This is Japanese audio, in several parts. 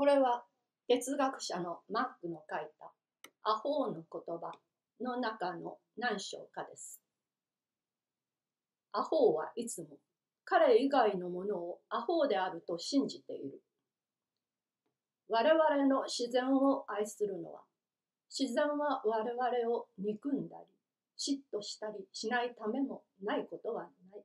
これは哲学者のマックの書いた「アホーの言葉」の中の何章かです。アホーはいつも彼以外のものをアホーであると信じている。我々の自然を愛するのは自然は我々を憎んだり嫉妬したりしないためもないことはない。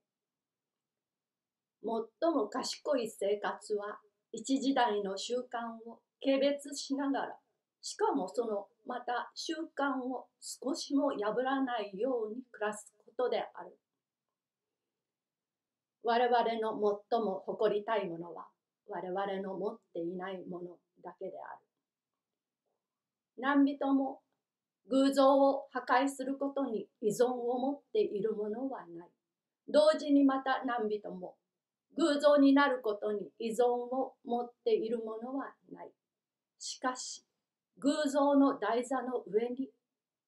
最も賢い生活は一時代の習慣を軽蔑しながらしかもそのまた習慣を少しも破らないように暮らすことである。我々の最も誇りたいものは我々の持っていないものだけである。何人も偶像を破壊することに依存を持っているものはない。同時にまた何人も偶像になることに依存を持っているものはない。しかし、偶像の台座の上に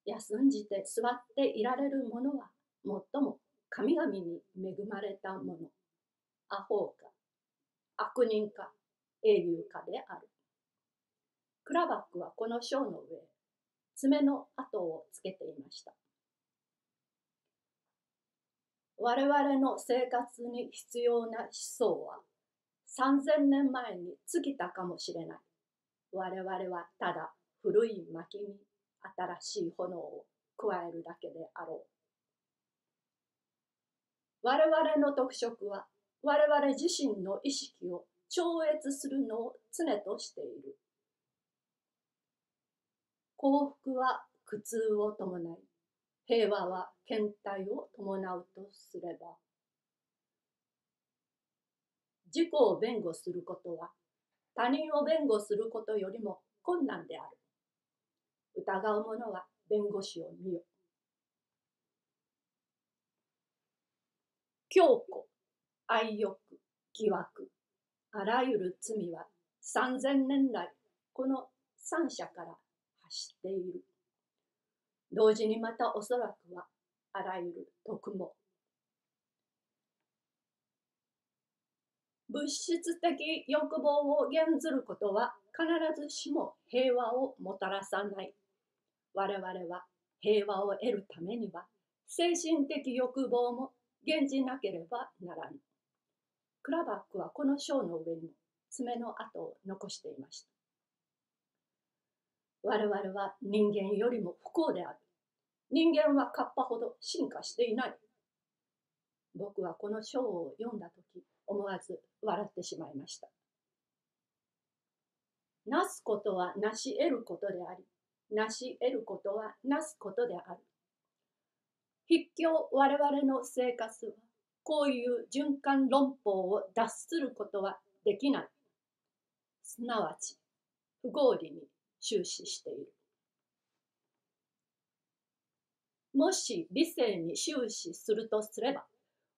休んじて座っていられるものは最も神々に恵まれたもの。アホか、悪人か、英雄かである。クラバックはこの章の上、爪の跡をつけていました。我々の生活に必要な思想は3000年前に尽きたかもしれない。我々はただ古い薪に新しい炎を加えるだけであろう。我々の特色は我々自身の意識を超越するのを常としている。幸福は苦痛を伴い、平和は検体を伴うとすれば、自己を弁護することは他人を弁護することよりも困難である。疑う者は弁護士を見よ。強固、愛欲、疑惑、あらゆる罪は三千年来この三者から発している。同時にまたおそらくはあらゆる徳も物質的欲望を減ずることは必ずしも平和をもたらさない。我々は平和を得るためには精神的欲望も減じなければならぬ。クラバックはこの章の上に爪の跡を残していました。我々は人間よりも不幸である。人間はカッパほど進化していない。僕はこの章を読んだ時思わず笑ってしまいました。なすことはなし得ることであり、なし得ることはなすことである。筆記我々の生活はこういう循環論法を脱することはできない。すなわち不合理に終始している。もし理性に終始するとすれば、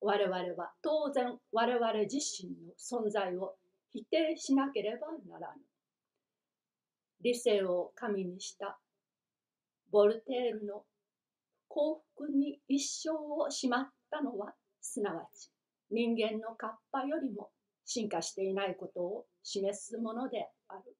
我々は当然我々自身の存在を否定しなければならぬ。理性を神にしたボルテールの幸福に一生をしまったのはすなわち人間のカッパよりも進化していないことを示すものである。